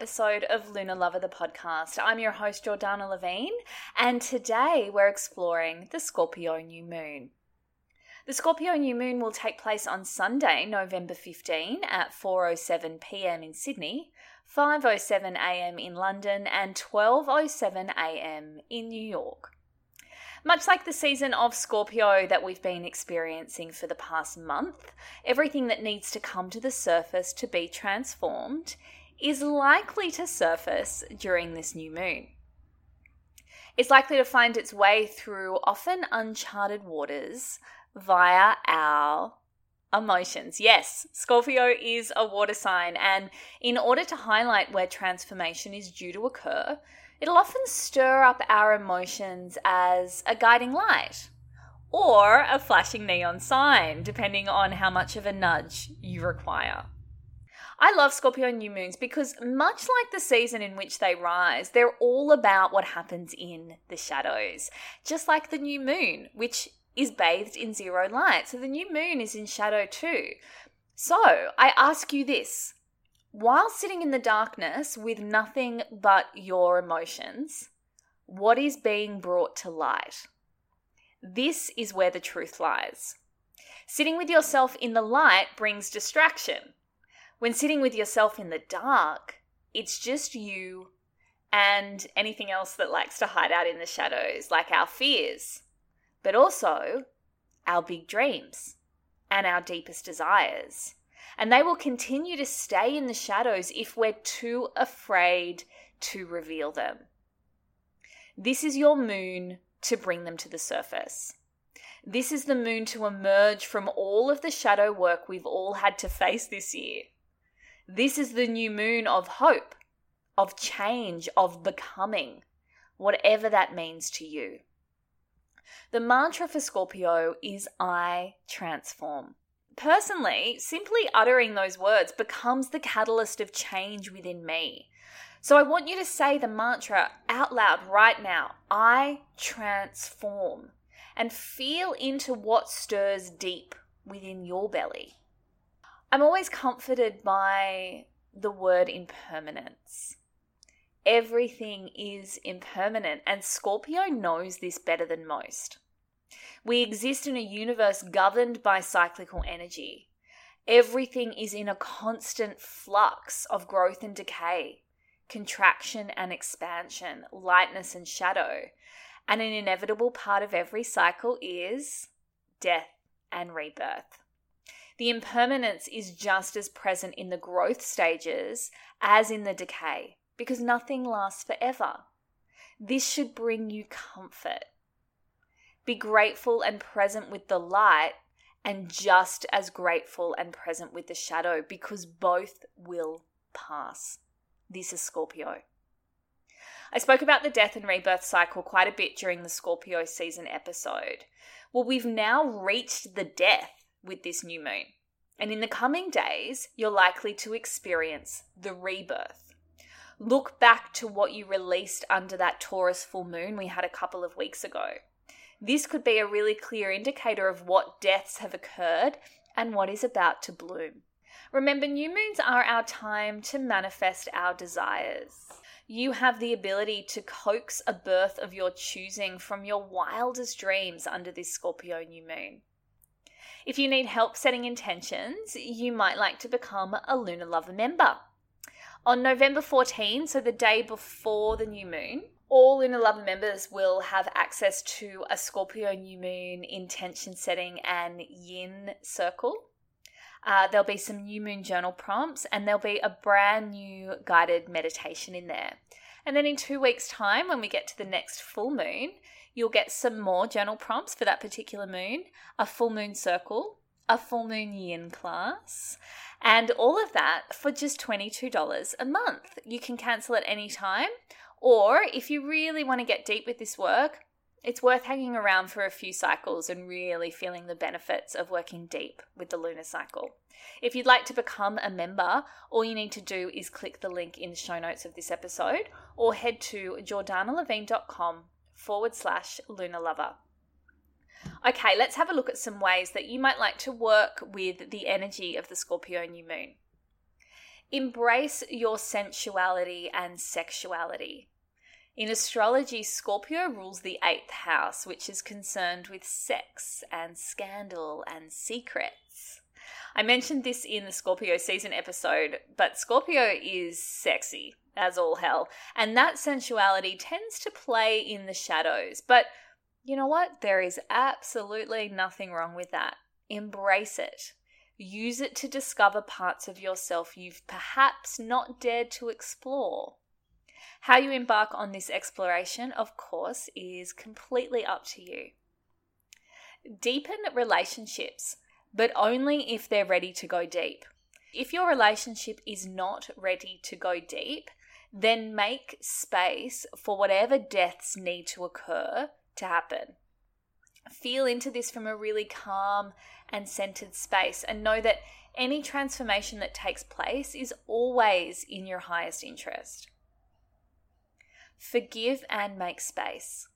Episode of Lunar Lover the podcast. I'm your host Jordana Levine, and today we're exploring the Scorpio new moon. The Scorpio new moon will take place on Sunday, November 15 at 4:07 p.m. in Sydney, 5:07 a.m. in London, and 12:07 a.m. in New York. Much like the season of Scorpio that we've been experiencing for the past month, everything that needs to come to the surface to be transformed is likely to surface during this new moon. It's likely to find its way through often uncharted waters via our emotions. Yes, Scorpio is a water sign, and in order to highlight where transformation is due to occur, it'll often stir up our emotions as a guiding light or a flashing neon sign, depending on how much of a nudge you require. I love Scorpio new moons because, much like the season in which they rise, they're all about what happens in the shadows. Just like the new moon, which is bathed in zero light. So the new moon is in shadow too. So I ask you this while sitting in the darkness with nothing but your emotions, what is being brought to light? This is where the truth lies. Sitting with yourself in the light brings distraction. When sitting with yourself in the dark, it's just you and anything else that likes to hide out in the shadows, like our fears, but also our big dreams and our deepest desires and they will continue to stay in the shadows if we're too afraid to reveal them. This is your moon to bring them to the surface. This is the moon to emerge from all of the shadow work we've all had to face this year. This is the new moon of hope, of change, of becoming, whatever that means to you. The mantra for Scorpio is I transform. Personally, simply uttering those words becomes the catalyst of change within me. So I want you to say the mantra out loud right now I transform and feel into what stirs deep within your belly. I'm always comforted by the word impermanence. Everything is impermanent, and Scorpio knows this better than most. We exist in a universe governed by cyclical energy. Everything is in a constant flux of growth and decay, contraction and expansion, lightness and shadow. And an inevitable part of every cycle is death and rebirth. The impermanence is just as present in the growth stages as in the decay because nothing lasts forever. This should bring you comfort. Be grateful and present with the light, and just as grateful and present with the shadow because both will pass. This is Scorpio. I spoke about the death and rebirth cycle quite a bit during the Scorpio season episode. Well, we've now reached the death with this new moon. And in the coming days, you're likely to experience the rebirth. Look back to what you released under that Taurus full moon we had a couple of weeks ago. This could be a really clear indicator of what deaths have occurred and what is about to bloom. Remember, new moons are our time to manifest our desires. You have the ability to coax a birth of your choosing from your wildest dreams under this Scorpio new moon. If you need help setting intentions, you might like to become a Lunar Lover member. On November 14, so the day before the new moon, all Lunar Lover members will have access to a Scorpio new moon intention setting and yin circle. Uh, there'll be some new moon journal prompts and there'll be a brand new guided meditation in there. And then in two weeks' time, when we get to the next full moon, you'll get some more journal prompts for that particular moon, a full moon circle, a full moon yin class, and all of that for just $22 a month. You can cancel at any time or if you really want to get deep with this work, it's worth hanging around for a few cycles and really feeling the benefits of working deep with the lunar cycle. If you'd like to become a member, all you need to do is click the link in the show notes of this episode or head to jordanalevine.com forward slash lunar lover. Okay, let's have a look at some ways that you might like to work with the energy of the Scorpio new moon. Embrace your sensuality and sexuality. In astrology, Scorpio rules the eighth house, which is concerned with sex and scandal and secrets. I mentioned this in the Scorpio season episode, but Scorpio is sexy as all hell, and that sensuality tends to play in the shadows. But you know what? There is absolutely nothing wrong with that. Embrace it. Use it to discover parts of yourself you've perhaps not dared to explore. How you embark on this exploration, of course, is completely up to you. Deepen relationships, but only if they're ready to go deep. If your relationship is not ready to go deep, then make space for whatever deaths need to occur to happen. Feel into this from a really calm and centered space and know that any transformation that takes place is always in your highest interest. Forgive and make space.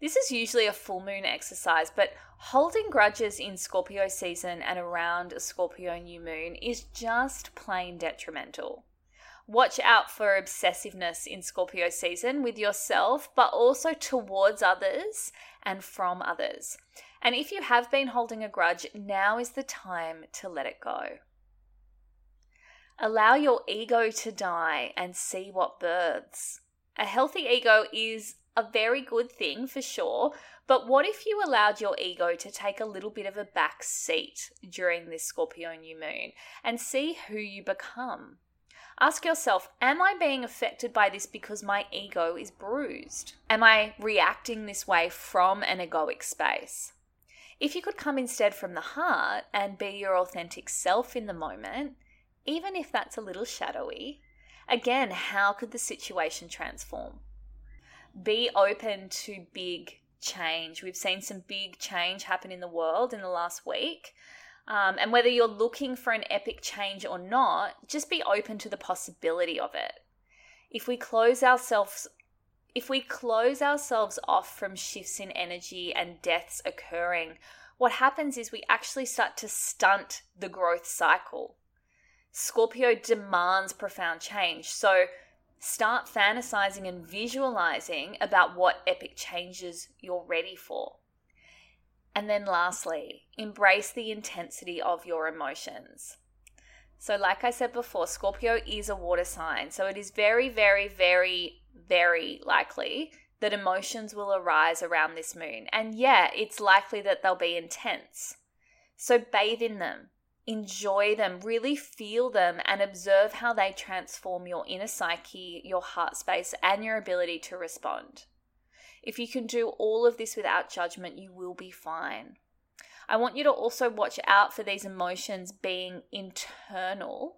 This is usually a full moon exercise, but holding grudges in Scorpio season and around a Scorpio new moon is just plain detrimental. Watch out for obsessiveness in Scorpio season with yourself, but also towards others and from others. And if you have been holding a grudge, now is the time to let it go. Allow your ego to die and see what births. A healthy ego is a very good thing for sure, but what if you allowed your ego to take a little bit of a back seat during this Scorpio new moon and see who you become? Ask yourself, am I being affected by this because my ego is bruised? Am I reacting this way from an egoic space? If you could come instead from the heart and be your authentic self in the moment, even if that's a little shadowy, again, how could the situation transform? Be open to big change. We've seen some big change happen in the world in the last week. Um, and whether you're looking for an epic change or not, just be open to the possibility of it. If we close ourselves if we close ourselves off from shifts in energy and deaths occurring, what happens is we actually start to stunt the growth cycle. Scorpio demands profound change. So start fantasizing and visualizing about what epic changes you're ready for. And then lastly, embrace the intensity of your emotions. So, like I said before, Scorpio is a water sign. So, it is very, very, very, very likely that emotions will arise around this moon. And yeah, it's likely that they'll be intense. So, bathe in them, enjoy them, really feel them, and observe how they transform your inner psyche, your heart space, and your ability to respond. If you can do all of this without judgment, you will be fine. I want you to also watch out for these emotions being internal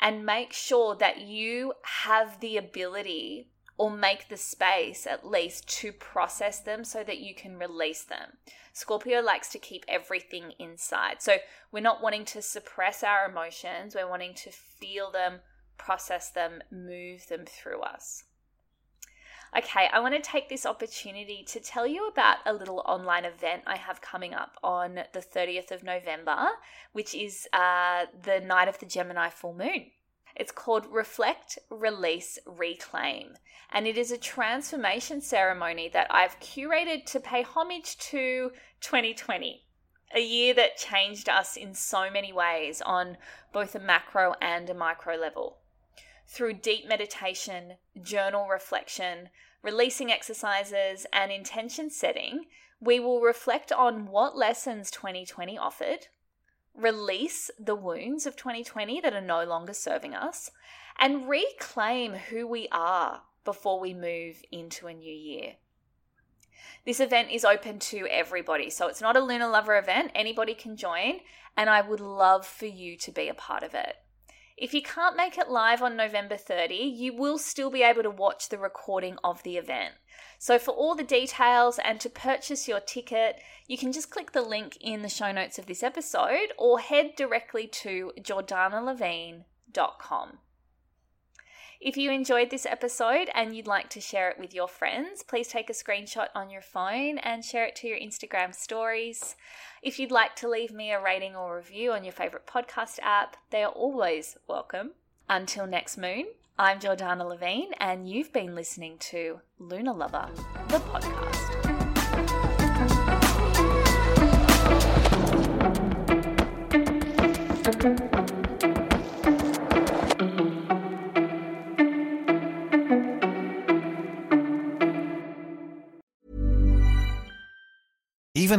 and make sure that you have the ability or make the space at least to process them so that you can release them. Scorpio likes to keep everything inside. So we're not wanting to suppress our emotions, we're wanting to feel them, process them, move them through us. Okay, I want to take this opportunity to tell you about a little online event I have coming up on the 30th of November, which is uh, the night of the Gemini full moon. It's called Reflect, Release, Reclaim, and it is a transformation ceremony that I've curated to pay homage to 2020. a year that changed us in so many ways on both a macro and a micro level. Through deep meditation, journal reflection, releasing exercises, and intention setting, we will reflect on what lessons 2020 offered, release the wounds of 2020 that are no longer serving us, and reclaim who we are before we move into a new year. This event is open to everybody, so it's not a Lunar Lover event. Anybody can join, and I would love for you to be a part of it. If you can't make it live on November 30, you will still be able to watch the recording of the event. So, for all the details and to purchase your ticket, you can just click the link in the show notes of this episode or head directly to jordanalevine.com. If you enjoyed this episode and you'd like to share it with your friends, please take a screenshot on your phone and share it to your Instagram stories. If you'd like to leave me a rating or review on your favourite podcast app, they are always welcome. Until next moon, I'm Jordana Levine, and you've been listening to Lunar Lover, the podcast.